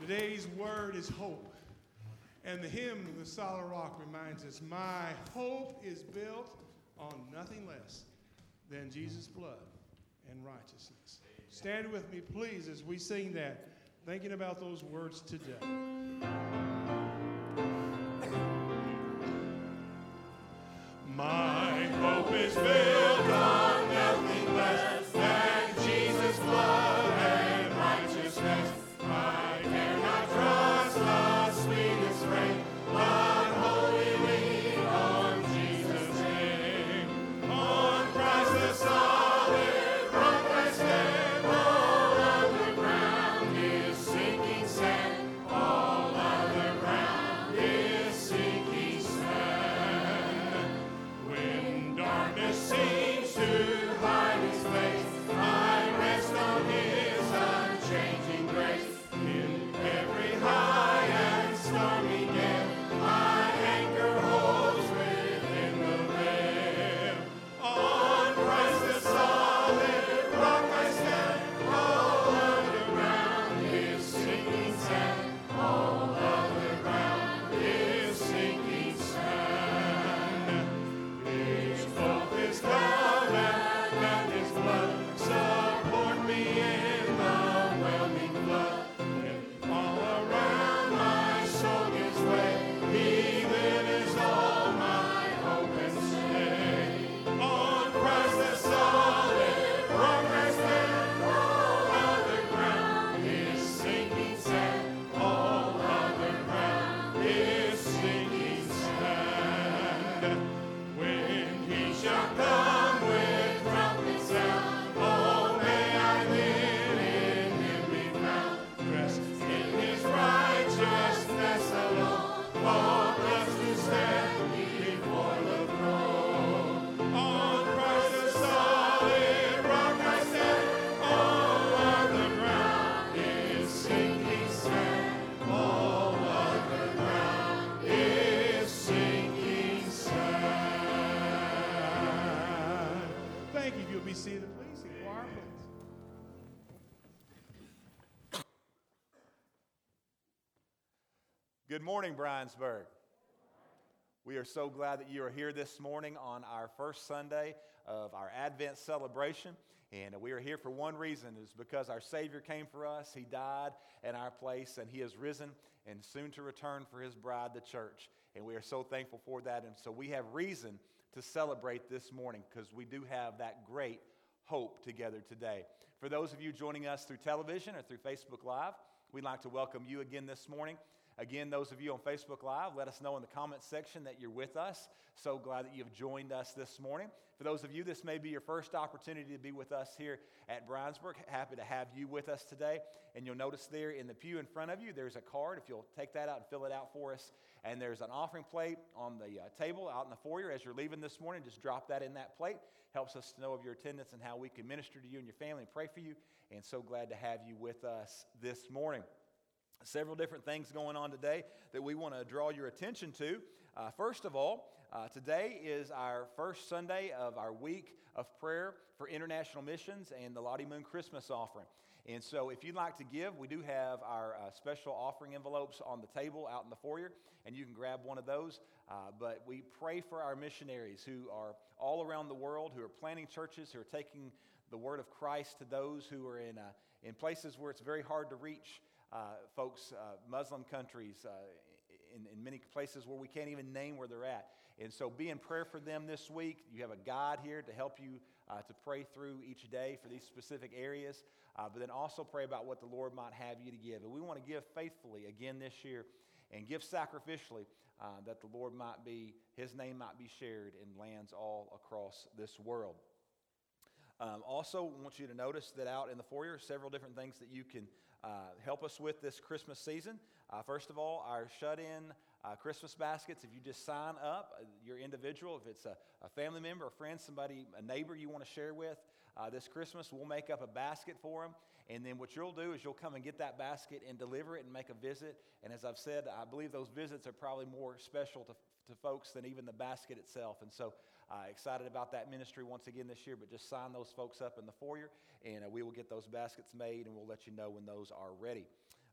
Today's word is hope. And the hymn, The Solid Rock, reminds us My hope is built on nothing less than Jesus' blood and righteousness. Stand with me, please, as we sing that, thinking about those words today. Morning, Bryansburg. We are so glad that you are here this morning on our first Sunday of our Advent celebration. And we are here for one reason is because our Savior came for us. He died in our place, and He has risen and soon to return for His bride, the church. And we are so thankful for that. And so we have reason to celebrate this morning because we do have that great hope together today. For those of you joining us through television or through Facebook Live, we'd like to welcome you again this morning. Again, those of you on Facebook Live, let us know in the comments section that you're with us. So glad that you've joined us this morning. For those of you, this may be your first opportunity to be with us here at Brownsburg. Happy to have you with us today. And you'll notice there in the pew in front of you, there's a card. If you'll take that out and fill it out for us. And there's an offering plate on the uh, table out in the foyer as you're leaving this morning. Just drop that in that plate. Helps us to know of your attendance and how we can minister to you and your family and pray for you. And so glad to have you with us this morning several different things going on today that we want to draw your attention to. Uh, first of all, uh, today is our first Sunday of our week of prayer for international missions and the Lottie Moon Christmas offering. And so, if you'd like to give, we do have our uh, special offering envelopes on the table out in the foyer, and you can grab one of those. Uh, but we pray for our missionaries who are all around the world, who are planting churches, who are taking the word of Christ to those who are in, uh, in places where it's very hard to reach uh, folks, uh, Muslim countries, uh, in, in many places where we can't even name where they're at. And so be in prayer for them this week. You have a guide here to help you uh, to pray through each day for these specific areas, uh, but then also pray about what the Lord might have you to give. And we want to give faithfully again this year and give sacrificially uh, that the Lord might be, His name might be shared in lands all across this world. Um, also, want you to notice that out in the foyer, several different things that you can uh, help us with this Christmas season. Uh, first of all, our shut in uh, Christmas baskets. If you just sign up, uh, your individual, if it's a, a, family member, a friend, somebody, a neighbor you want to share with uh, this Christmas, we'll make up a basket for them. And then what you'll do is you'll come and get that basket and deliver it and make a visit. And as I've said, I believe those visits are probably more special to, to folks than even the basket itself. And so uh, excited about that ministry once again this year, but just sign those folks up in the foyer and uh, we will get those baskets made and we'll let you know when those are ready.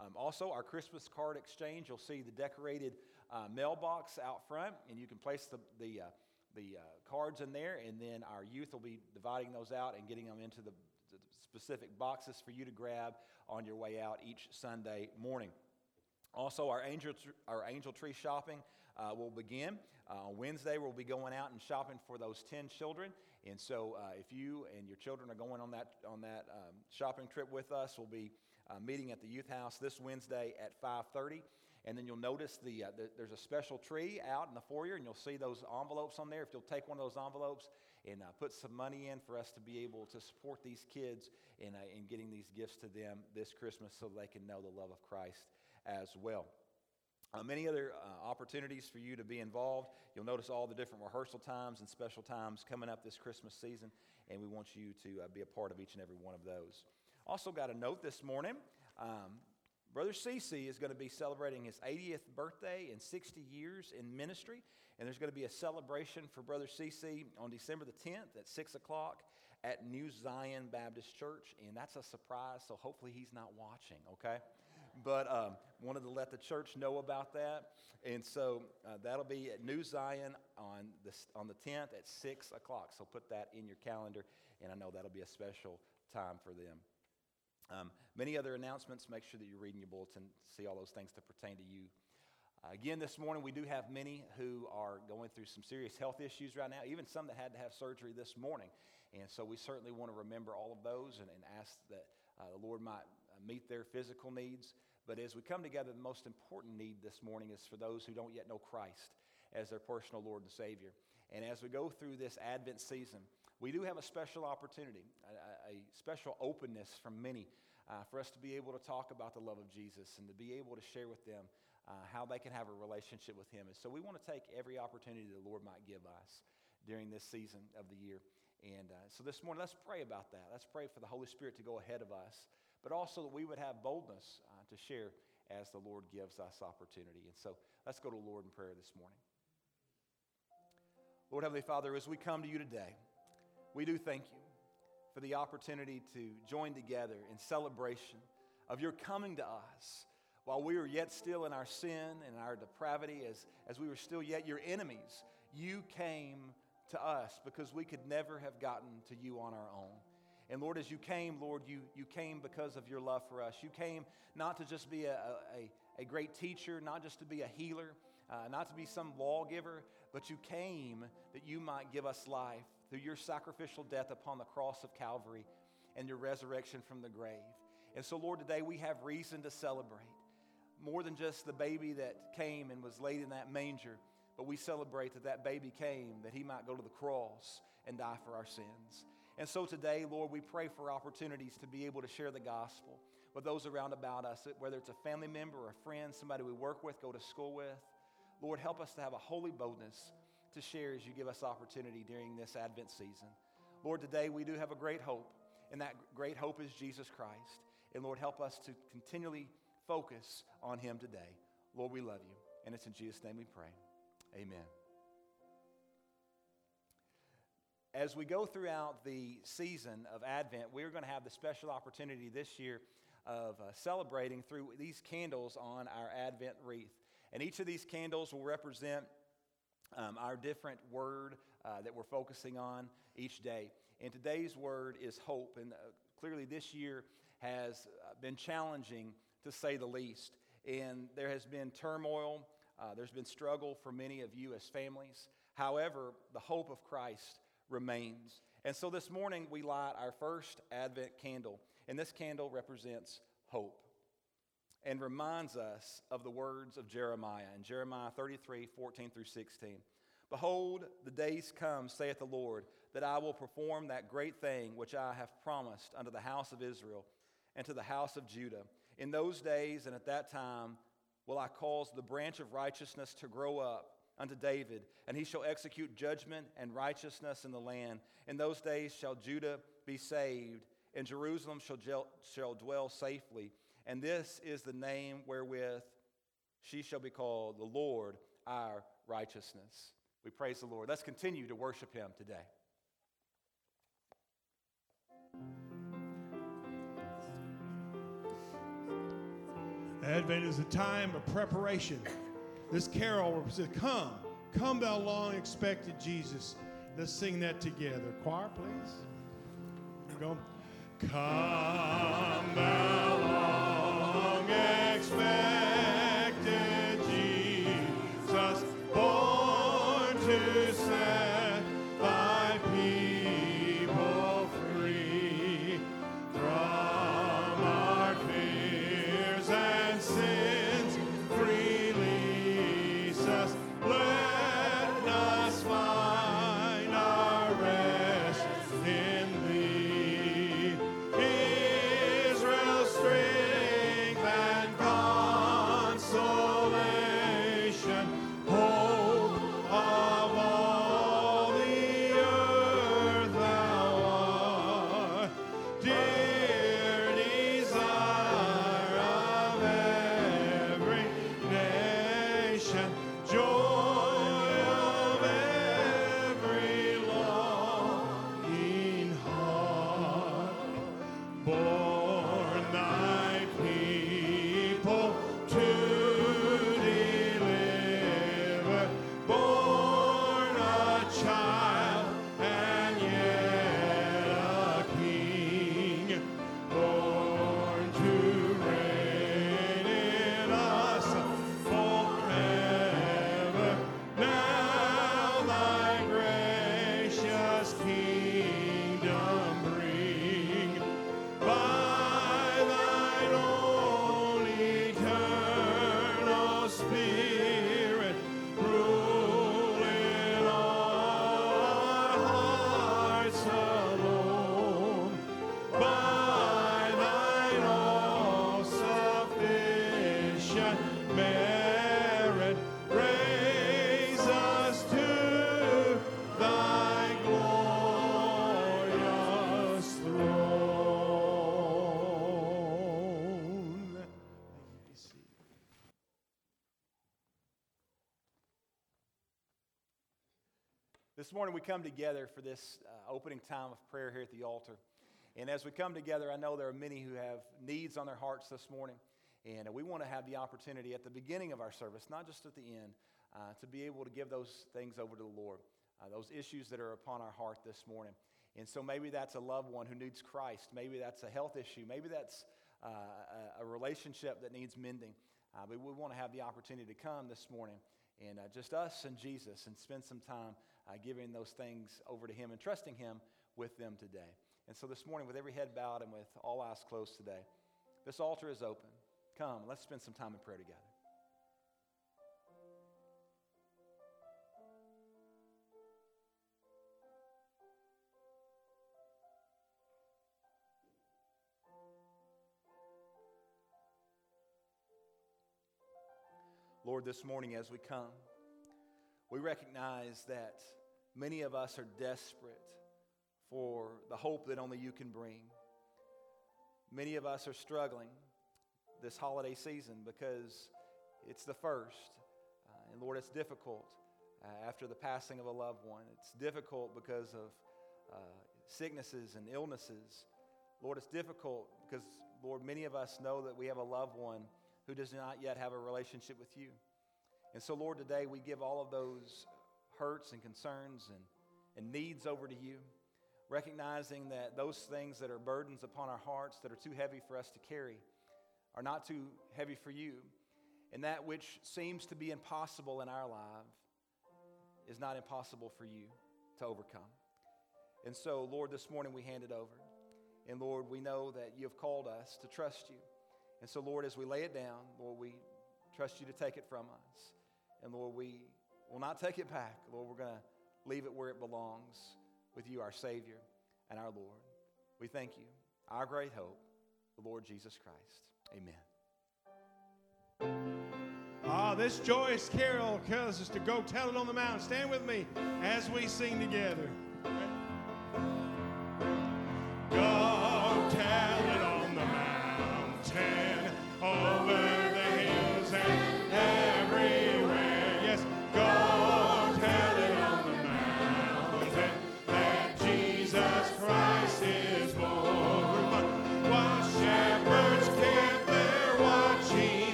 Um, also, our Christmas card exchange, you'll see the decorated uh, mailbox out front, and you can place the, the, uh, the uh, cards in there, and then our youth will be dividing those out and getting them into the, specific boxes for you to grab on your way out each Sunday morning. Also, our angel, our angel tree shopping uh, will begin. Uh, Wednesday, we'll be going out and shopping for those 10 children. And so, uh, if you and your children are going on that, on that um, shopping trip with us, we'll be uh, meeting at the youth house this Wednesday at 5.30. And then you'll notice the, uh, the, there's a special tree out in the foyer, and you'll see those envelopes on there. If you'll take one of those envelopes and uh, put some money in for us to be able to support these kids in, in getting these gifts to them this Christmas so they can know the love of Christ as well. Uh, many other uh, opportunities for you to be involved. You'll notice all the different rehearsal times and special times coming up this Christmas season, and we want you to uh, be a part of each and every one of those. Also, got a note this morning. Um, Brother Cece is going to be celebrating his 80th birthday and 60 years in ministry, and there's going to be a celebration for Brother Cece on December the 10th at 6 o'clock at New Zion Baptist Church, and that's a surprise, so hopefully he's not watching, okay? But um, wanted to let the church know about that. And so uh, that'll be at New Zion on the, on the 10th at 6 o'clock. So put that in your calendar, and I know that'll be a special time for them. Um, many other announcements. Make sure that you're reading your bulletin, see all those things that pertain to you. Uh, again, this morning we do have many who are going through some serious health issues right now, even some that had to have surgery this morning. And so we certainly want to remember all of those and, and ask that uh, the Lord might uh, meet their physical needs but as we come together, the most important need this morning is for those who don't yet know Christ as their personal Lord and Savior. And as we go through this Advent season, we do have a special opportunity, a, a special openness from many uh, for us to be able to talk about the love of Jesus and to be able to share with them uh, how they can have a relationship with Him. And so we want to take every opportunity the Lord might give us during this season of the year. And uh, so this morning, let's pray about that. Let's pray for the Holy Spirit to go ahead of us but also that we would have boldness uh, to share as the Lord gives us opportunity. And so let's go to the Lord in prayer this morning. Lord Heavenly Father, as we come to you today, we do thank you for the opportunity to join together in celebration of your coming to us while we were yet still in our sin and our depravity, as, as we were still yet your enemies. You came to us because we could never have gotten to you on our own. And Lord, as you came, Lord, you, you came because of your love for us. You came not to just be a, a, a great teacher, not just to be a healer, uh, not to be some lawgiver, but you came that you might give us life through your sacrificial death upon the cross of Calvary and your resurrection from the grave. And so, Lord, today we have reason to celebrate. More than just the baby that came and was laid in that manger, but we celebrate that that baby came that he might go to the cross and die for our sins. And so today, Lord, we pray for opportunities to be able to share the gospel with those around about us, whether it's a family member or a friend, somebody we work with, go to school with. Lord, help us to have a holy boldness to share as you give us opportunity during this Advent season. Lord, today we do have a great hope, and that great hope is Jesus Christ. And Lord, help us to continually focus on him today. Lord, we love you. And it's in Jesus' name we pray. Amen. As we go throughout the season of Advent, we're going to have the special opportunity this year of uh, celebrating through these candles on our Advent wreath. And each of these candles will represent um, our different word uh, that we're focusing on each day. And today's word is hope. And uh, clearly, this year has uh, been challenging to say the least. And there has been turmoil, uh, there's been struggle for many of you as families. However, the hope of Christ remains. And so this morning we light our first Advent candle, and this candle represents hope and reminds us of the words of Jeremiah in Jeremiah 33 14 through 16. Behold, the days come, saith the Lord, that I will perform that great thing which I have promised unto the house of Israel and to the house of Judah. In those days and at that time will I cause the branch of righteousness to grow up unto David, and he shall execute judgment and righteousness in the land. In those days shall Judah be saved, and Jerusalem shall, gel, shall dwell safely. And this is the name wherewith she shall be called the Lord our righteousness. We praise the Lord. Let's continue to worship him today. Advent is a time of preparation. This carol says, Come, come, thou long expected Jesus. Let's sing that together. Choir, please. Go. Come, thou long This morning we come together for this uh, opening time of prayer here at the altar. And as we come together, I know there are many who have needs on their hearts this morning. And we want to have the opportunity at the beginning of our service, not just at the end, uh, to be able to give those things over to the Lord, uh, those issues that are upon our heart this morning. And so maybe that's a loved one who needs Christ. Maybe that's a health issue. Maybe that's uh, a, a relationship that needs mending. Uh, but we want to have the opportunity to come this morning and uh, just us and Jesus and spend some time uh, giving those things over to Him and trusting Him with them today. And so this morning, with every head bowed and with all eyes closed today, this altar is open. Come, let's spend some time in prayer together. Lord, this morning as we come, we recognize that many of us are desperate for the hope that only you can bring. Many of us are struggling this holiday season because it's the first. Uh, and Lord, it's difficult uh, after the passing of a loved one. It's difficult because of uh, sicknesses and illnesses. Lord, it's difficult because, Lord, many of us know that we have a loved one who does not yet have a relationship with you. And so, Lord, today we give all of those hurts and concerns and, and needs over to you, recognizing that those things that are burdens upon our hearts that are too heavy for us to carry are not too heavy for you. And that which seems to be impossible in our life is not impossible for you to overcome. And so, Lord, this morning we hand it over. And Lord, we know that you have called us to trust you. And so, Lord, as we lay it down, Lord, we trust you to take it from us. And Lord, we will not take it back. Lord, we're going to leave it where it belongs with you, our Savior and our Lord. We thank you, our great hope, the Lord Jesus Christ. Amen. Ah, this joyous carol tells us to go tell it on the mountain. Stand with me as we sing together.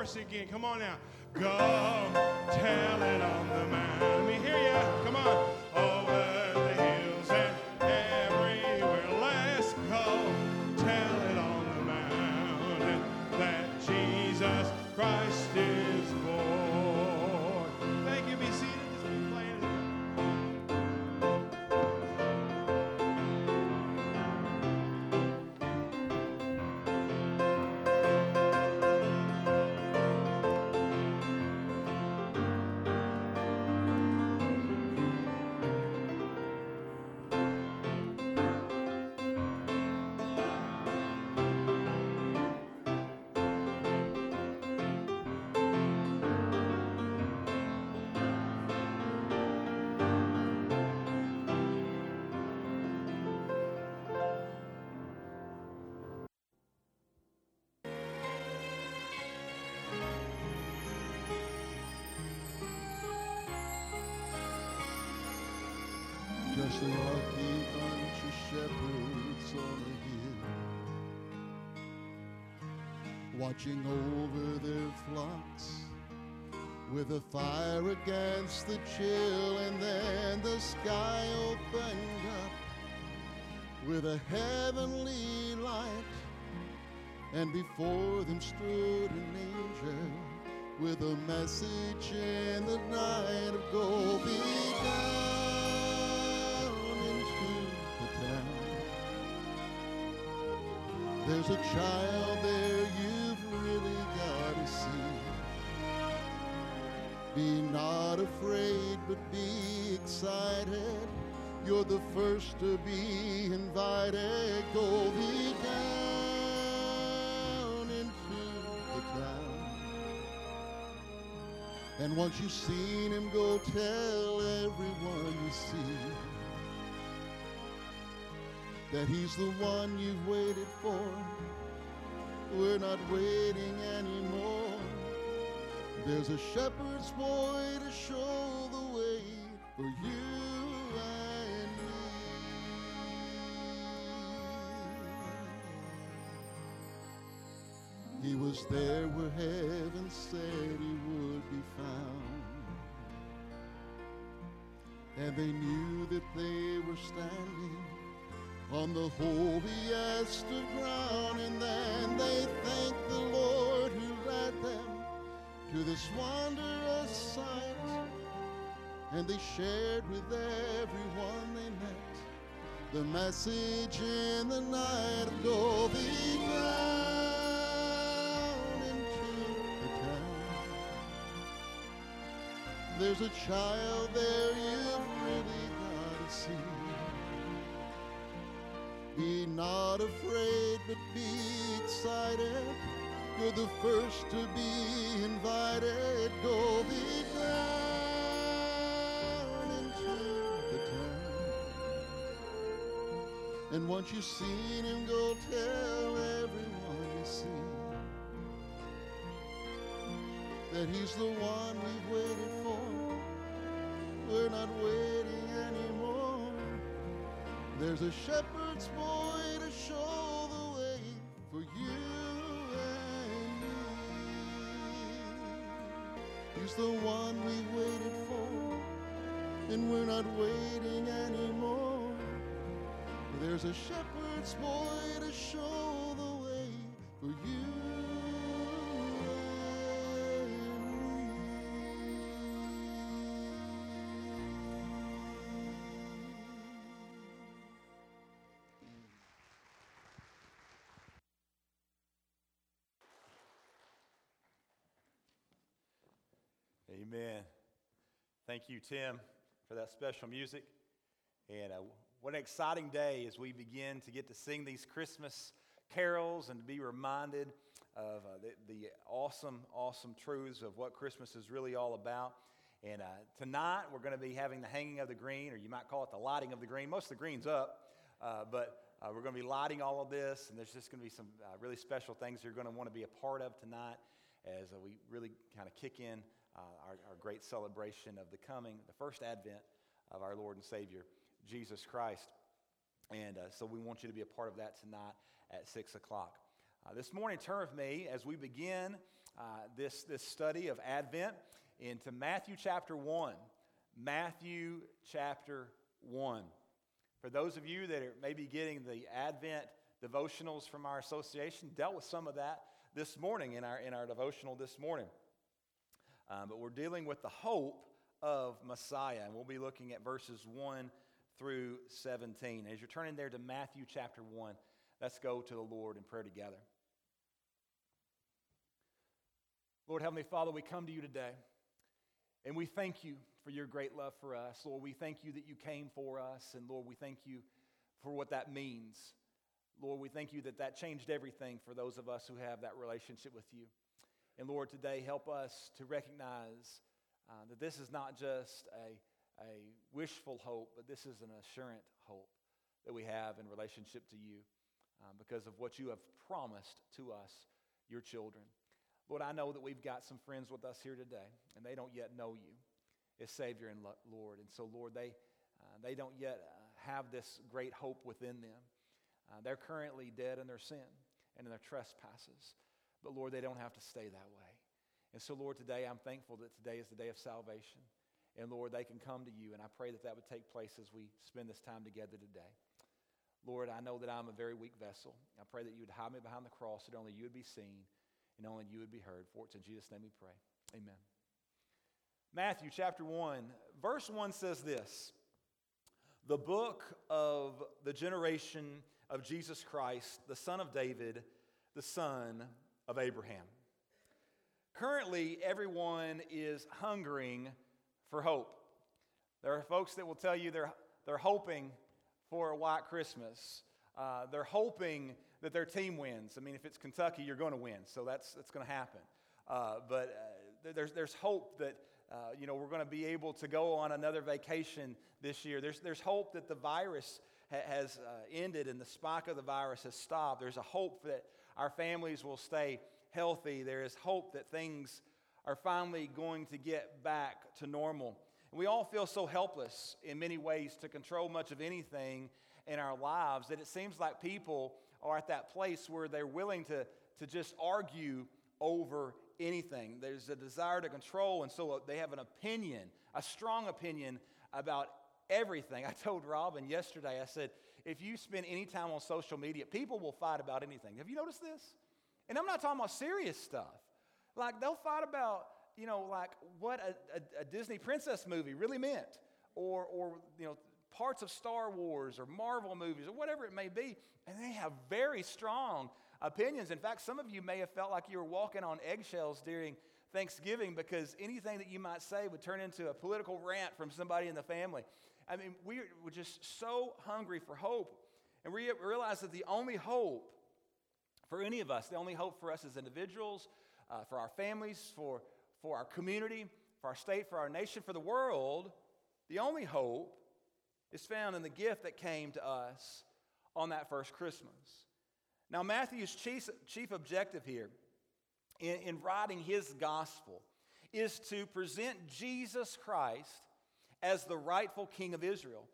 Chorus again. Come on now. Go just like a bunch of shepherds on a hill, watching over their flocks with a fire against the chill, and then the sky opened up with a heavenly light, and before them stood an angel with a message in the night of go be There's a child there you've really got to see. Be not afraid, but be excited. You're the first to be invited. Go be down into the town. And once you've seen him, go tell everyone you see that he's the one you've waited for. We're not waiting anymore. There's a shepherd's boy to show the way for you and me. He was there where heaven said he would be found. And they knew that they were standing on the holiest of ground. And then they thanked the Lord who led them to this wondrous sight. And they shared with everyone they met the message in the night of go down into the town. There's a child there you've really got to see. Be not afraid, but be excited. You're the first to be invited. Go be down into the town. And once you've seen him, go tell everyone you see that He's the one we've waited for. We're not waiting anymore. There's a shepherd's boy to show the way for you and me. He's the one we waited for, and we're not waiting anymore. There's a shepherd's boy to show the way for you Thank you, Tim, for that special music. And uh, what an exciting day as we begin to get to sing these Christmas carols and to be reminded of uh, the, the awesome, awesome truths of what Christmas is really all about. And uh, tonight we're going to be having the hanging of the green, or you might call it the lighting of the green. Most of the green's up, uh, but uh, we're going to be lighting all of this, and there's just going to be some uh, really special things you're going to want to be a part of tonight as uh, we really kind of kick in our, our great celebration of the coming, the first advent of our Lord and Savior, Jesus Christ. And uh, so we want you to be a part of that tonight at 6 o'clock. Uh, this morning, turn with me as we begin uh, this, this study of Advent into Matthew chapter 1. Matthew chapter 1. For those of you that are maybe getting the Advent devotionals from our association, dealt with some of that this morning in our, in our devotional this morning. Um, but we're dealing with the hope of Messiah, and we'll be looking at verses 1 through 17. As you're turning there to Matthew chapter 1, let's go to the Lord in prayer together. Lord Heavenly Father, we come to you today, and we thank you for your great love for us. Lord, we thank you that you came for us, and Lord, we thank you for what that means. Lord, we thank you that that changed everything for those of us who have that relationship with you. And Lord, today help us to recognize uh, that this is not just a, a wishful hope, but this is an assurant hope that we have in relationship to you uh, because of what you have promised to us, your children. Lord, I know that we've got some friends with us here today, and they don't yet know you as Savior and Lord. And so, Lord, they, uh, they don't yet uh, have this great hope within them. Uh, they're currently dead in their sin and in their trespasses. But, Lord, they don't have to stay that way. And so, Lord, today I'm thankful that today is the day of salvation. And, Lord, they can come to you. And I pray that that would take place as we spend this time together today. Lord, I know that I'm a very weak vessel. I pray that you would hide me behind the cross, that only you would be seen and only you would be heard. For it's in Jesus' name we pray. Amen. Matthew chapter 1, verse 1 says this The book of the generation of Jesus Christ, the son of David, the son of Abraham. Currently, everyone is hungering for hope. There are folks that will tell you they're, they're hoping for a white Christmas. Uh, they're hoping that their team wins. I mean, if it's Kentucky, you're going to win, so that's, that's going to happen. Uh, but uh, there's, there's hope that, uh, you know, we're going to be able to go on another vacation this year. There's, there's hope that the virus ha- has uh, ended and the spike of the virus has stopped. There's a hope that our families will stay healthy. There is hope that things are finally going to get back to normal. And we all feel so helpless in many ways to control much of anything in our lives that it seems like people are at that place where they're willing to, to just argue over anything. There's a desire to control, and so they have an opinion, a strong opinion about everything. I told Robin yesterday, I said, if you spend any time on social media, people will fight about anything. Have you noticed this? And I'm not talking about serious stuff. Like they'll fight about, you know, like what a, a, a Disney princess movie really meant, or, or, you know, parts of Star Wars or Marvel movies or whatever it may be, and they have very strong opinions. In fact, some of you may have felt like you were walking on eggshells during Thanksgiving because anything that you might say would turn into a political rant from somebody in the family. I mean, we were just so hungry for hope. And we realized that the only hope for any of us, the only hope for us as individuals, uh, for our families, for, for our community, for our state, for our nation, for the world, the only hope is found in the gift that came to us on that first Christmas. Now, Matthew's chief, chief objective here in, in writing his gospel is to present Jesus Christ as the rightful king of Israel,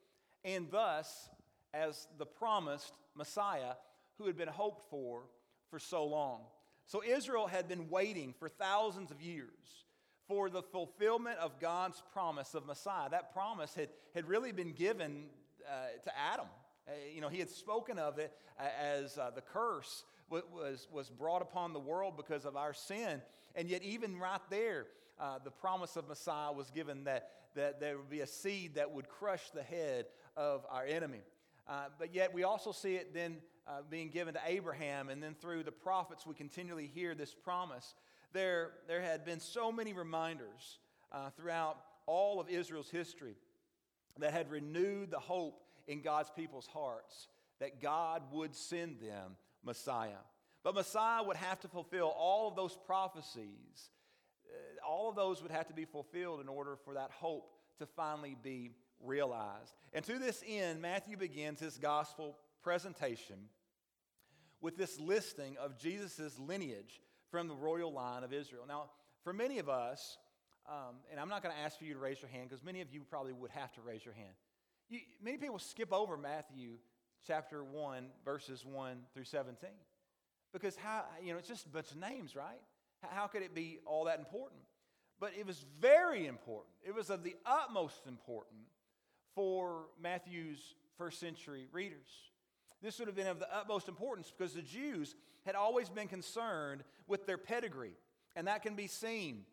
and thus as the promised Messiah who had been hoped for for so long. So Israel had been waiting for thousands of years for the fulfillment of God's promise of Messiah. That promise had, had really been given uh, to Adam. Uh, you know, he had spoken of it uh, as uh, the curse was, was brought upon the world because of our sin. And yet, even right there, uh, the promise of Messiah was given that, that there would be a seed that would crush the head of our enemy. Uh, but yet, we also see it then uh, being given to Abraham, and then through the prophets, we continually hear this promise. There, there had been so many reminders uh, throughout all of Israel's history that had renewed the hope in God's people's hearts that God would send them Messiah. But Messiah would have to fulfill all of those prophecies. Uh, all of those would have to be fulfilled in order for that hope to finally be realized. And to this end, Matthew begins his gospel presentation with this listing of Jesus' lineage from the royal line of Israel. Now, for many of us, um, and I'm not going to ask for you to raise your hand because many of you probably would have to raise your hand. You, many people skip over Matthew chapter 1, verses 1 through 17. Because how, you know, it's just a bunch of names, right? How could it be all that important? But it was very important. It was of the utmost important for Matthew's first century readers. This would have been of the utmost importance because the Jews had always been concerned with their pedigree. And that can be seen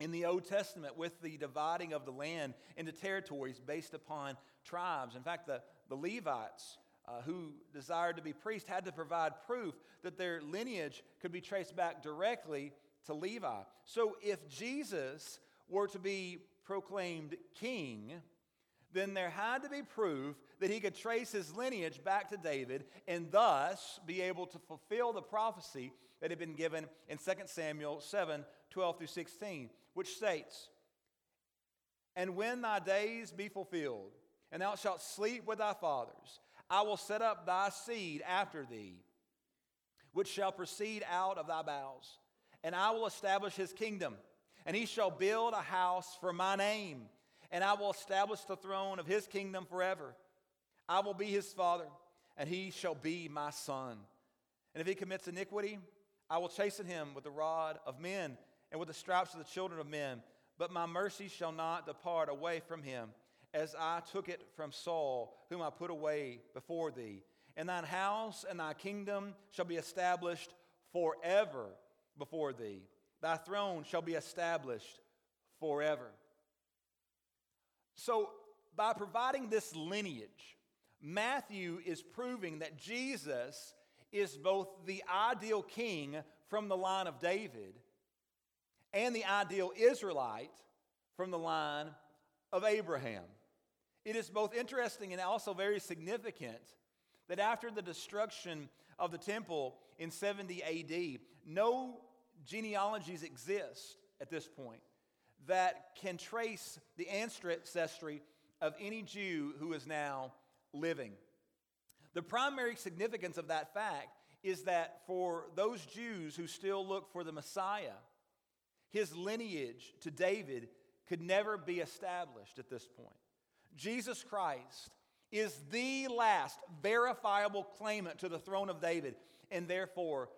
in the Old Testament with the dividing of the land into territories based upon tribes. In fact, the, the Levites uh, who desired to be priests had to provide proof that their lineage could be traced back directly to Levi. So if Jesus were to be proclaimed king, then there had to be proof that he could trace his lineage back to David and thus be able to fulfill the prophecy that had been given in 2 Samuel 7 12 through 16, which states, And when thy days be fulfilled, and thou shalt sleep with thy fathers, I will set up thy seed after thee, which shall proceed out of thy bowels, and I will establish his kingdom, and he shall build a house for my name and I will establish the throne of his kingdom forever. I will be his father, and he shall be my son. And if he commits iniquity, I will chasten him with the rod of men and with the stripes of the children of men. But my mercy shall not depart away from him, as I took it from Saul, whom I put away before thee. And thine house and thy kingdom shall be established forever before thee. Thy throne shall be established forever. So, by providing this lineage, Matthew is proving that Jesus is both the ideal king from the line of David and the ideal Israelite from the line of Abraham. It is both interesting and also very significant that after the destruction of the temple in 70 AD, no genealogies exist at this point that can trace the ancestry of any Jew who is now living. The primary significance of that fact is that for those Jews who still look for the Messiah, his lineage to David could never be established at this point. Jesus Christ is the last verifiable claimant to the throne of David and therefore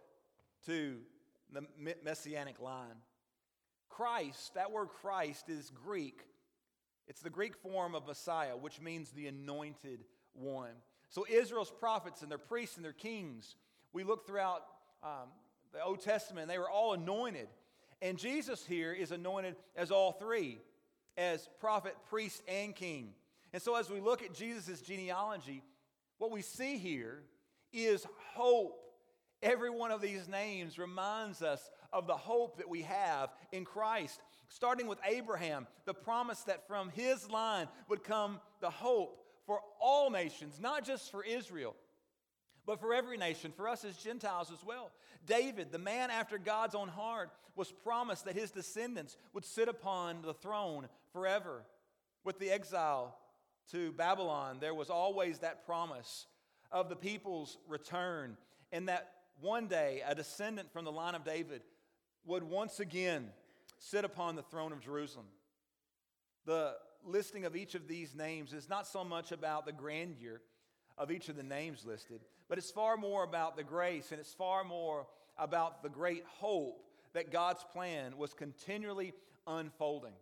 to the messianic line. Christ, that word Christ is Greek. It's the Greek form of Messiah, which means the anointed one. So Israel's prophets and their priests and their kings, we look throughout um, the Old Testament, they were all anointed. And Jesus here is anointed as all three as prophet, priest, and king. And so as we look at Jesus' genealogy, what we see here is hope. Every one of these names reminds us of the hope that we have in Christ. Starting with Abraham, the promise that from his line would come the hope for all nations, not just for Israel, but for every nation, for us as Gentiles as well. David, the man after God's own heart, was promised that his descendants would sit upon the throne forever. With the exile to Babylon, there was always that promise of the people's return, and that one day a descendant from the line of David would once again sit upon the throne of Jerusalem. The listing of each of these names is not so much about the grandeur of each of the names listed, but it's far more about the grace and it's far more about the great hope that God's plan was continually unfolding.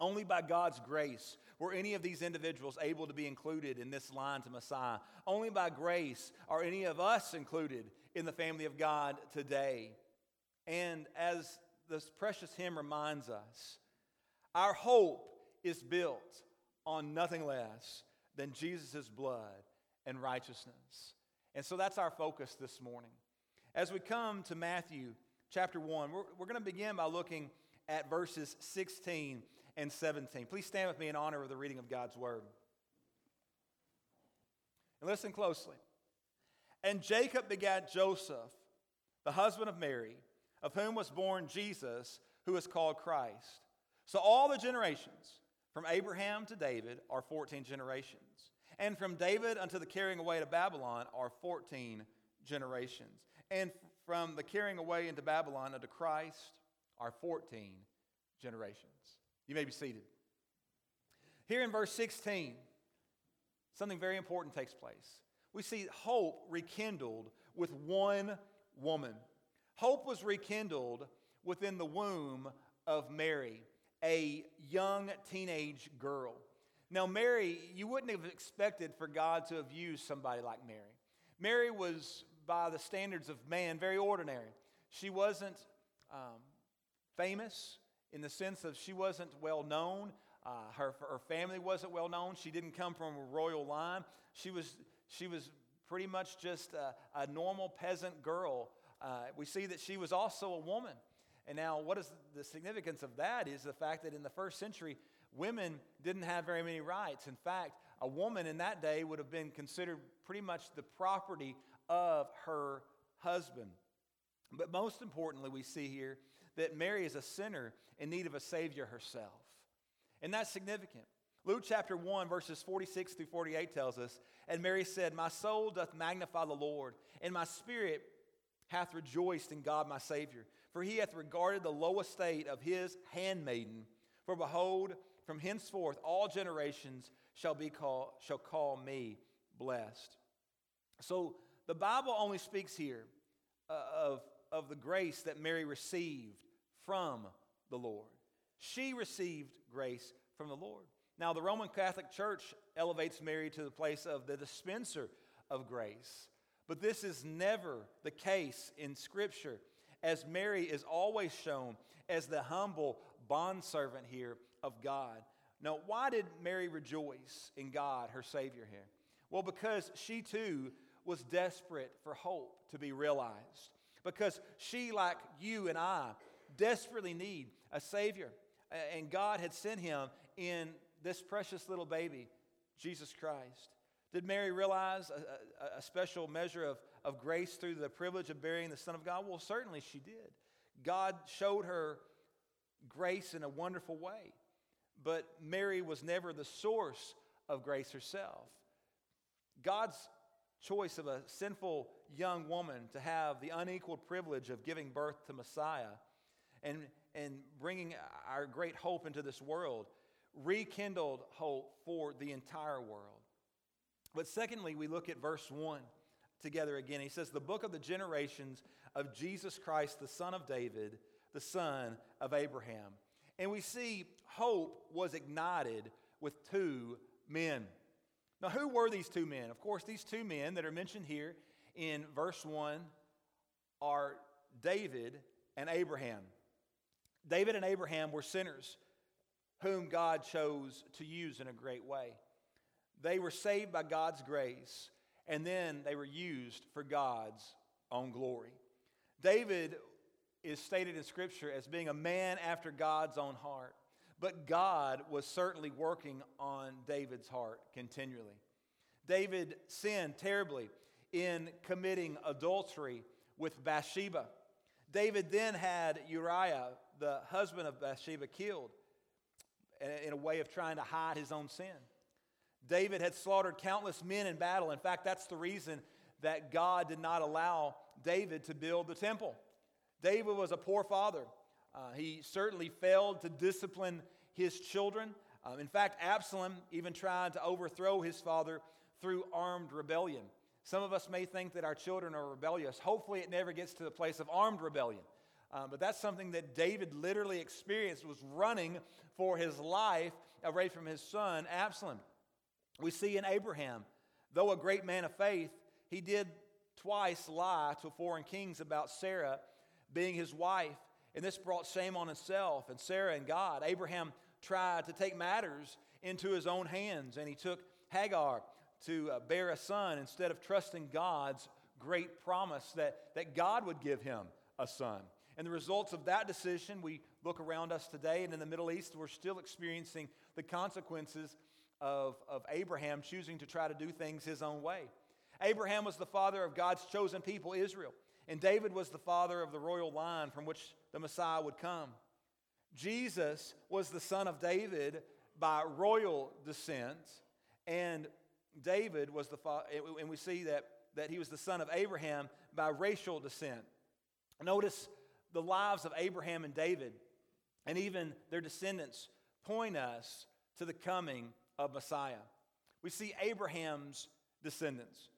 Only by God's grace were any of these individuals able to be included in this line to Messiah. Only by grace are any of us included in the family of God today. And as this precious hymn reminds us, our hope is built on nothing less than Jesus' blood and righteousness. And so that's our focus this morning. As we come to Matthew chapter 1, we're, we're going to begin by looking at verses 16 and 17. Please stand with me in honor of the reading of God's word. And listen closely. And Jacob begat Joseph, the husband of Mary, of whom was born Jesus, who is called Christ. So all the generations from Abraham to David are 14 generations. And from David unto the carrying away to Babylon are 14 generations. And from the carrying away into Babylon unto Christ are 14 generations. You may be seated. Here in verse 16, something very important takes place. We see hope rekindled with one woman. Hope was rekindled within the womb of Mary, a young teenage girl. Now, Mary, you wouldn't have expected for God to have used somebody like Mary. Mary was, by the standards of man, very ordinary. She wasn't um, famous in the sense of she wasn't well known. Uh, her, her family wasn't well known. She didn't come from a royal line. She was, she was pretty much just a, a normal peasant girl. Uh, we see that she was also a woman. And now, what is the significance of that is the fact that in the first century, women didn't have very many rights. In fact, a woman in that day would have been considered pretty much the property of her husband. But most importantly, we see here that Mary is a sinner in need of a Savior herself. And that's significant. Luke chapter 1, verses 46 through 48 tells us, And Mary said, My soul doth magnify the Lord, and my spirit hath rejoiced in God my Savior, for he hath regarded the low estate of his handmaiden. For behold, from henceforth all generations shall be call, shall call me blessed. So the Bible only speaks here uh, of, of the grace that Mary received from the Lord. She received grace from the Lord. Now, the Roman Catholic Church elevates Mary to the place of the dispenser of grace. But this is never the case in Scripture, as Mary is always shown as the humble bondservant here of God. Now, why did Mary rejoice in God, her Savior, here? Well, because she too was desperate for hope to be realized. Because she, like you and I, desperately need a Savior. And God had sent him in this precious little baby, Jesus Christ. Did Mary realize a, a, a, special measure of, of grace through the privilege of bearing the Son of God? Well, certainly she did. God showed her grace in a wonderful way. But Mary was never the source of grace herself. God's choice of a sinful young woman to have the unequaled privilege of giving birth to Messiah and, and bringing our great hope into this world rekindled hope for the entire world. But secondly, we look at verse 1 together again. He says, The book of the generations of Jesus Christ, the son of David, the son of Abraham. And we see hope was ignited with two men. Now, who were these two men? Of course, these two men that are mentioned here in verse 1 are David and Abraham. David and Abraham were sinners whom God chose to use in a great way. They were saved by God's grace, and then they were used for God's own glory. David is stated in Scripture as being a man after God's own heart, but God was certainly working on David's heart continually. David sinned terribly in committing adultery with Bathsheba. David then had Uriah, the husband of Bathsheba, killed in a way of trying to hide his own sin. David had slaughtered countless men in battle. In fact, that's the reason that God did not allow David to build the temple. David was a poor father, Uh, he certainly failed to discipline his children. Um, in fact, Absalom even tried to overthrow his father through armed rebellion. Some of us may think that our children are rebellious. Hopefully, it never gets to the place of armed rebellion. Um, but that's something that David literally experienced, was running for his life away from his son Absalom. We see in Abraham, though a great man of faith, he did twice lie to foreign kings about Sarah being his wife, and this brought shame on himself and Sarah and God. Abraham tried to take matters into his own hands, and he took Hagar to uh, bear a son instead of trusting God's great promise that, that God would give him a son. And the results of that decision, we look around us today, and in the Middle East, we're still experiencing the consequences of, of Abraham choosing to try to do things his own way. Abraham was the father of God's chosen people, Israel, and David was the father of the royal line from which the Messiah would come. Jesus was the son of David by royal descent, and David was the father, and we see that, that he was the son of Abraham by racial descent. Notice the lives of Abraham and David, and even their descendants, point us to the coming of Messiah. We see Abraham's descendants.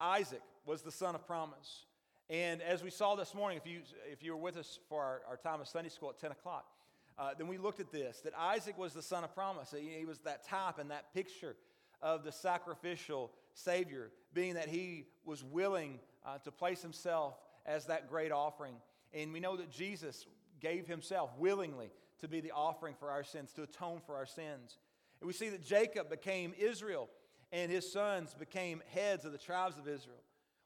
Isaac was the son of promise. And as we saw this morning, if you, if you were with us for our, our time of Sunday school at 10 o'clock, uh, then we looked at this that Isaac was the son of promise. He, he was that type and that picture of the sacrificial Savior, being that he was willing uh, to place himself as that great offering. And we know that Jesus gave himself willingly to be the offering for our sins, to atone for our sins. And we see that Jacob became Israel, and his sons became heads of the tribes of Israel.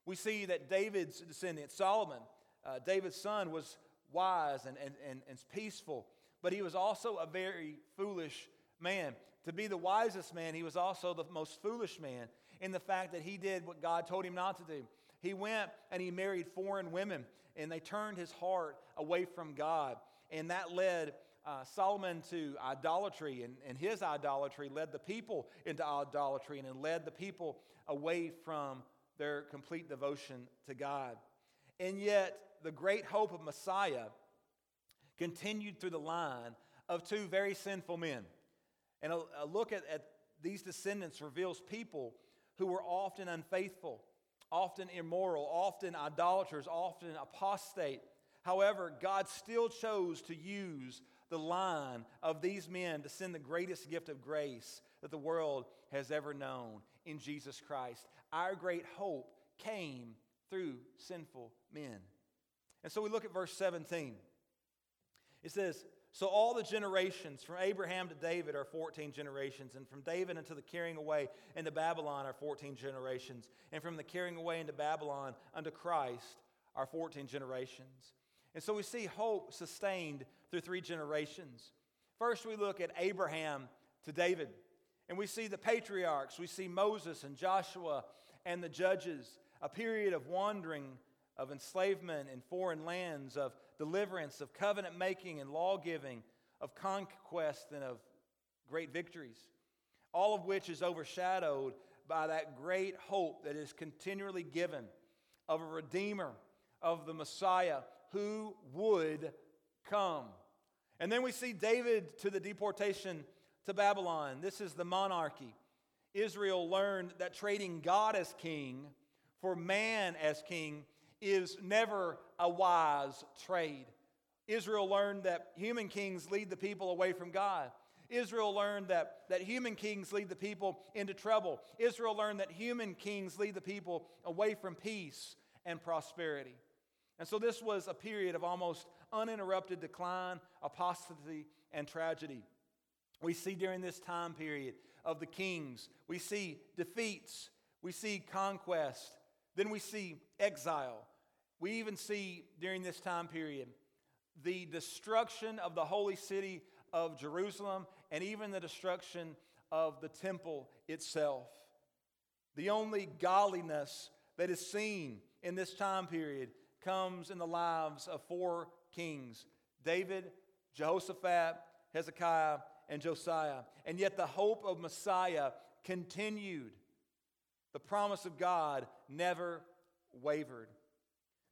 We see that David's descendant, Solomon, uh, David's son, was wise and, and, and, and peaceful, but he was also a very foolish man. To be the wisest man, he was also the most foolish man in the fact that he did what God told him not to do. He went and he married foreign women, and they turned his heart away from God. And that led uh, Solomon to idolatry, and, and his idolatry led the people into idolatry and led the people away from their complete devotion to God. And yet, the great hope of Messiah continued through the line of two very sinful men. And a, a look at, at these descendants reveals people who were often unfaithful, often immoral, often idolaters, often apostate. However, God still chose to use the line of these men to send the greatest gift of grace that the world has ever known in Jesus Christ. Our great hope came through sinful men. And so we look at verse 17. It says, So all the generations from Abraham to David are 14 generations, and from David until the carrying away into Babylon are 14 generations, and from the carrying away into Babylon unto Christ are 14 generations. And so we see hope sustained through three generations. First, we look at Abraham to David, and we see the patriarchs. We see Moses and Joshua and the judges, a period of wandering, of enslavement in foreign lands, of deliverance, of covenant making and law giving, of conquest and of great victories. All of which is overshadowed by that great hope that is continually given of a Redeemer, of the Messiah who would come. And then we see David to the deportation to Babylon. This is the monarchy. Israel learned that trading God as king for man as king is never a wise trade. Israel learned that human kings lead the people away from God. Israel learned that, that human kings lead the people into trouble. Israel learned that human kings lead the people away from peace and prosperity. And so this was a period of almost uninterrupted decline, apostasy, and tragedy. We see during this time period of the kings, we see defeats, we see conquest, then we see exile. We even see during this time period the destruction of the holy city of Jerusalem and even the destruction of the temple itself. The only godliness that is seen in this time period comes in the lives of four kings David, Jehoshaphat, Hezekiah, and Josiah. And yet the hope of Messiah continued. The promise of God never wavered.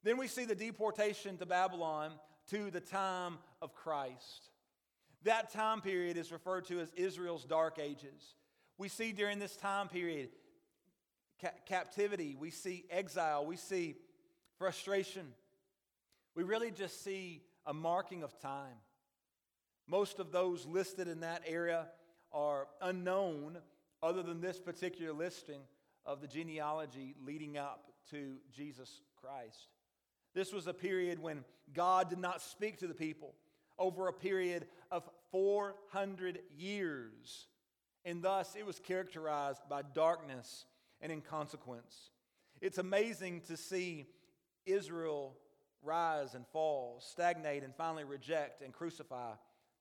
Then we see the deportation to Babylon to the time of Christ. That time period is referred to as Israel's dark ages. We see during this time period ca- captivity, we see exile, we see frustration. We really just see a marking of time. Most of those listed in that area are unknown, other than this particular listing of the genealogy leading up to Jesus Christ. This was a period when God did not speak to the people over a period of 400 years, and thus it was characterized by darkness and inconsequence. It's amazing to see Israel rise and fall, stagnate, and finally reject and crucify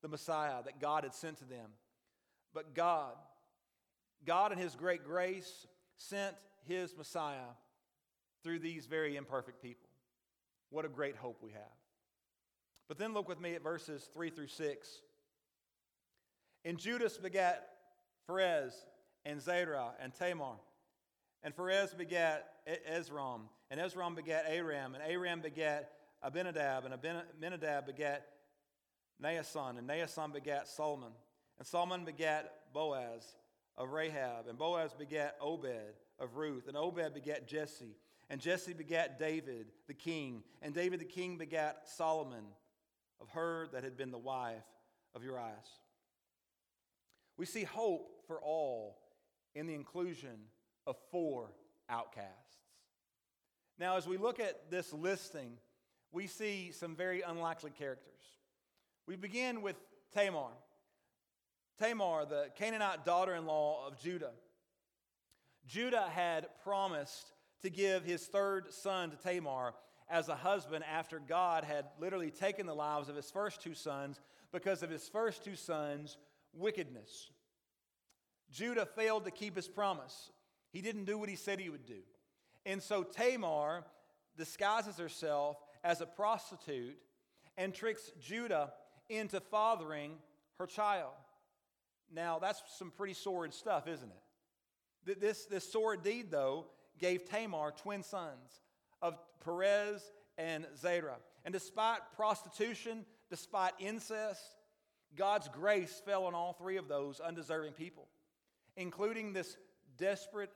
the Messiah that God had sent to them. But God, God in His great grace, sent His Messiah through these very imperfect people. What a great hope we have. But then look with me at verses 3 through 6. And Judas begat Pharez and Zerah and Tamar. And Pharez begat Esrom, and Esrom begat Aram, and Aram begat Abinadab, and Abinadab begat Naasson, and Naasson begat Salmon. And Solomon begat Boaz of Rahab, and Boaz begat Obed of Ruth, and Obed begat Jesse, and Jesse begat David the king, and David the king begat Solomon of her that had been the wife of Uriah. We see hope for all in the inclusion of four outcasts. Now, as we look at this listing, we see some very unlikely characters. We begin with Tamar. Tamar, the Canaanite daughter in law of Judah. Judah had promised to give his third son to Tamar as a husband after God had literally taken the lives of his first two sons because of his first two sons' wickedness. Judah failed to keep his promise. He didn't do what he said he would do. And so Tamar disguises herself as a prostitute and tricks Judah into fathering her child. Now, that's some pretty sordid stuff, isn't it? This, this sordid deed, though, gave Tamar twin sons of Perez and Zerah. And despite prostitution, despite incest, God's grace fell on all three of those undeserving people, including this desperate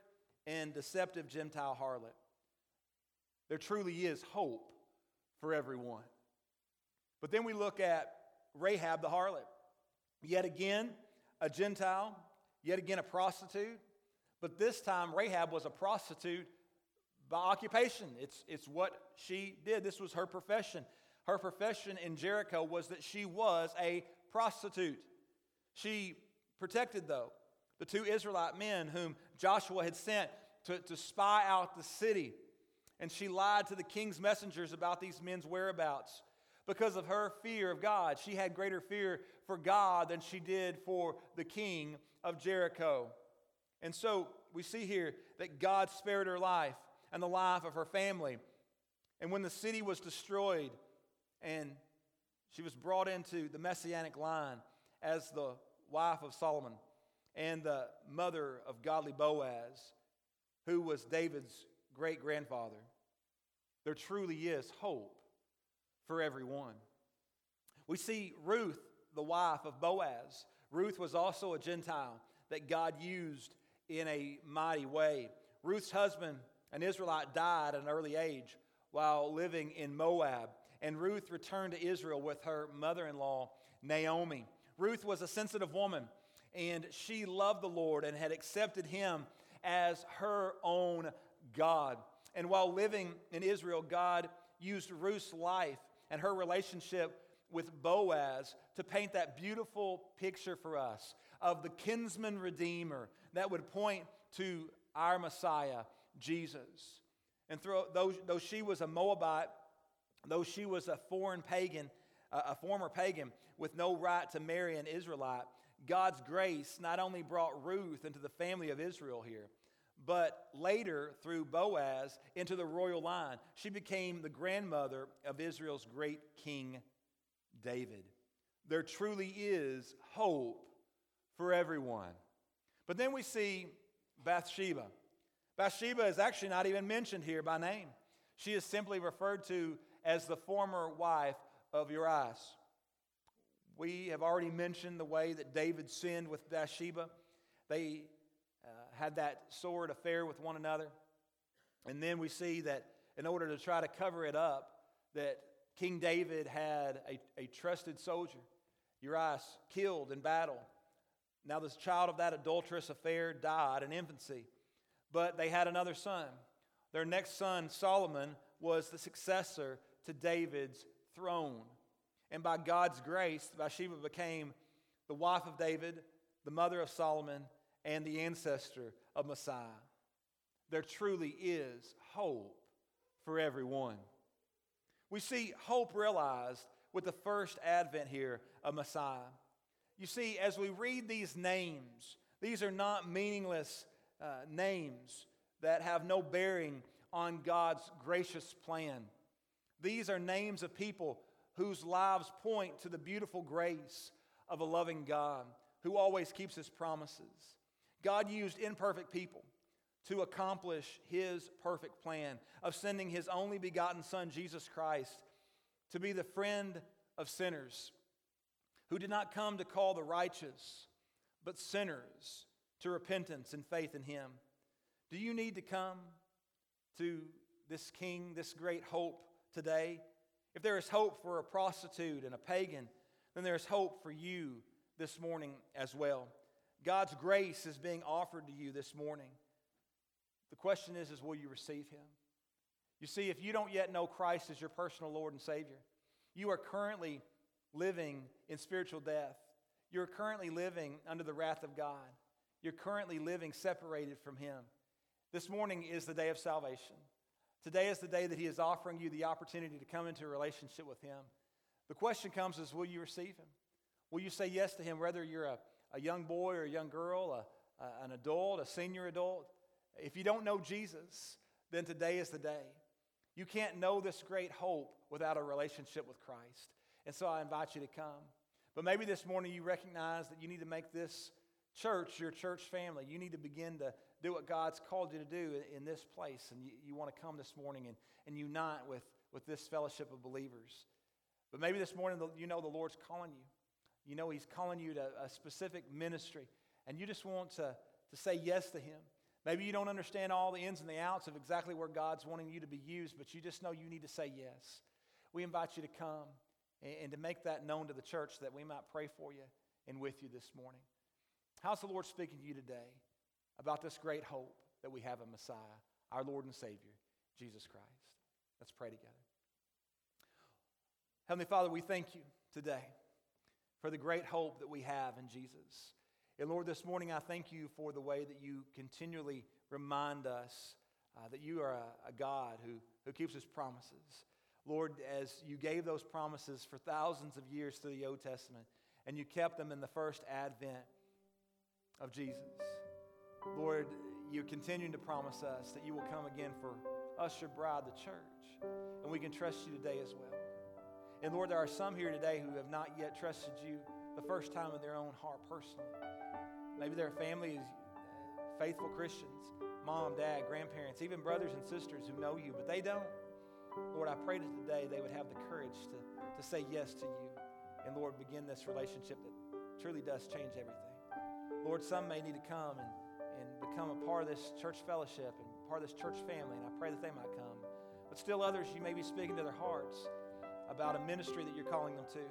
and deceptive Gentile harlot. There truly is hope for everyone. But then we look at Rahab the harlot. Yet again, a Gentile, yet again, a prostitute. But this time, Rahab was a prostitute by occupation. It's, it's what she did. This was her profession. Her profession in Jericho was that she was a prostitute. She protected, though, the two Israelite men whom Joshua had sent to, to spy out the city. And she lied to the king's messengers about these men's whereabouts because of her fear of God. She had greater fear for God than she did for the king of Jericho. And so we see here that God spared her life and the life of her family. And when the city was destroyed and she was brought into the messianic line as the wife of Salmon and the mother of godly Boaz, who was David's great grandfather, there truly is hope for everyone. We see Ruth, the wife of Boaz. Ruth was also a Gentile that God used in a mighty way. Ruth's husband an Israelite died at an early age while living in Moab, and Ruth returned to Israel with her mother in law, Naomi. Ruth was a sensitive woman, and she loved the Lord and had accepted him as her own God. And while living in Israel, God used Ruth's life and her relationship with Boaz to paint that beautiful picture for us of the kinsman redeemer that would point to our Messiah Jesus. And through, though, though she was a Moabite, though she was a foreign pagan, a former pagan with no right to marry an Israelite, God's grace not only brought Ruth into the family of Israel here, but later through Boaz into the royal line. She became the grandmother of Israel's great king, David. There truly is hope for everyone. But then we see Bathsheba. Bathsheba is actually not even mentioned here by name. She is simply referred to as the former wife of Urias. We have already mentioned the way that David sinned with Bathsheba. They had that sword affair with one another. And then we see that in order to try to cover it up, that King David had a, a trusted soldier, Urias, killed in battle. Now, this child of that adulterous affair died in infancy, but they had another son. Their next son, Solomon, was the successor to David's throne. And by God's grace, Bathsheba became the wife of David, the mother of Solomon, and the ancestor of Messiah. There truly is hope for everyone. We see hope realized with the first advent here of Messiah. You see, as we read these names, these are not meaningless uh, names that have no bearing on God's gracious plan. These are names of people whose lives point to the beautiful grace of a loving God who always keeps his promises. God used imperfect people to accomplish his perfect plan of sending his only begotten Son, Jesus Christ, to be the friend of sinners, who did not come to call the righteous, but sinners to repentance and faith in him. Do you need to come to this King, this great hope today? If there is hope for a prostitute and a pagan, then there is hope for you this morning as well. God's grace is being offered to you this morning. The question is, is will you receive him? You see, if you don't yet know Christ as your personal Lord and Savior, you are currently living in spiritual death. You're currently living under the wrath of God. You're currently living separated from Him. This morning is the day of salvation. Today is the day that He is offering you the opportunity to come into a relationship with Him. The question comes is will you receive Him? Will you say yes to Him, whether you're a, a young boy or a young girl, a, a, an adult, a senior adult? If you don't know Jesus, then today is the day. You can't know this great hope without a relationship with Christ. And so I invite you to come. But maybe this morning you recognize that you need to make this church your church family. You need to begin to do what God's called you to do in this place. And you, you want to come this morning and, and unite with, with this fellowship of believers. But maybe this morning you know the Lord's calling you. You know He's calling you to a specific ministry. And you just want to, to say yes to Him. Maybe you don't understand all the ins and the outs of exactly where God's wanting you to be used, but you just know you need to say yes. We invite you to come and, and to make that known to the church that we might pray for you and with you this morning. How's the Lord speaking to you today about this great hope that we have in Messiah, our Lord and Savior, Jesus Christ? Let's pray together. Heavenly Father, we thank you today for the great hope that we have in Jesus. And Lord, this morning I thank you for the way that you continually remind us uh, that you are a, a God who, who keeps his promises. Lord, as you gave those promises for thousands of years through the Old Testament, and you kept them in the first advent of Jesus. Lord, you're continuing to promise us that you will come again for us, your bride, the church. And we can trust you today as well. And Lord, there are some here today who have not yet trusted you the first time in their own heart personally. Maybe their family is faithful Christians, mom, dad, grandparents, even brothers and sisters who know you, but they don't. Lord, I pray that today they would have the courage to, to say yes to you. And Lord, begin this relationship that truly does change everything. Lord, some may need to come and, and become a part of this church fellowship and part of this church family, and I pray that they might come. But still, others, you may be speaking to their hearts about a ministry that you're calling them to.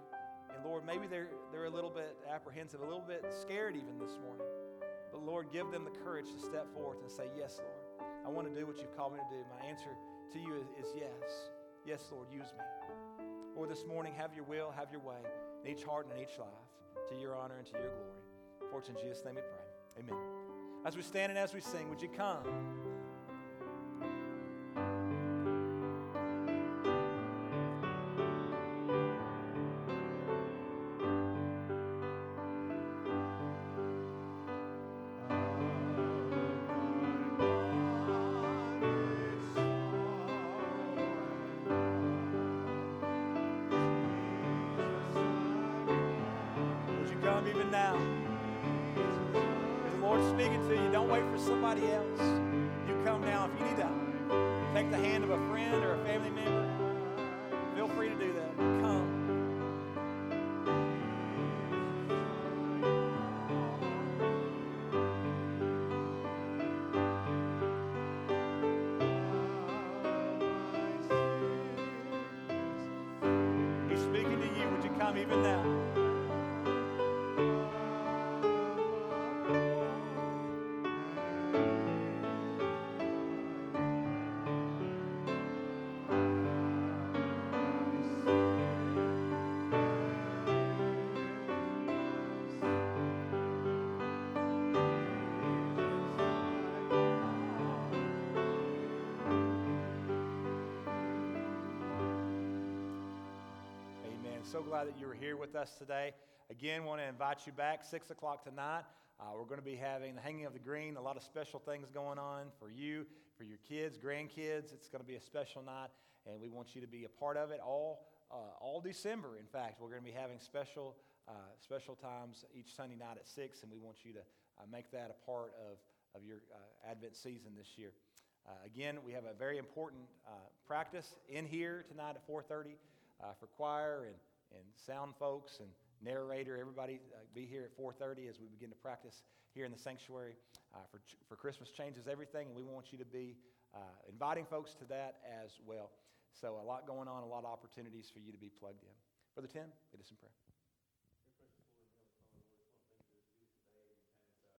And Lord, maybe they're, they're a little bit apprehensive, a little bit scared even this morning. But Lord, give them the courage to step forth and say, Yes, Lord, I want to do what you've called me to do. My answer to you is, is yes. Yes, Lord, use me. Lord, this morning, have your will, have your way in each heart and in each life to your honor and to your glory. For in Jesus' name we pray. Amen. As we stand and as we sing, would you come? Somebody else. You come now. If you need to take the hand of a friend or a family member, So glad that you were here with us today. Again, want to invite you back 6 o'clock tonight. Uh, we're going to be having the hanging of the green, a lot of special things going on for you, for your kids, grandkids. It's going to be a special night, and we want you to be a part of it all, uh, all December. In fact, we're going to be having special, uh, special times each Sunday night at 6, and we want you to uh, make that a part of, of your uh, Advent season this year. Uh, again, we have a very important practice in here tonight at 4:30 uh, for choir and, and sound folks and narrator. Everybody uh, be here at 4:30 as we begin to practice here in the sanctuary. Uh, for for Christmas changes everything, and we want you to be uh, inviting folks to that as well. So a lot going on, a lot of opportunities for you to be plugged in. Brother Tim, lead us in prayer.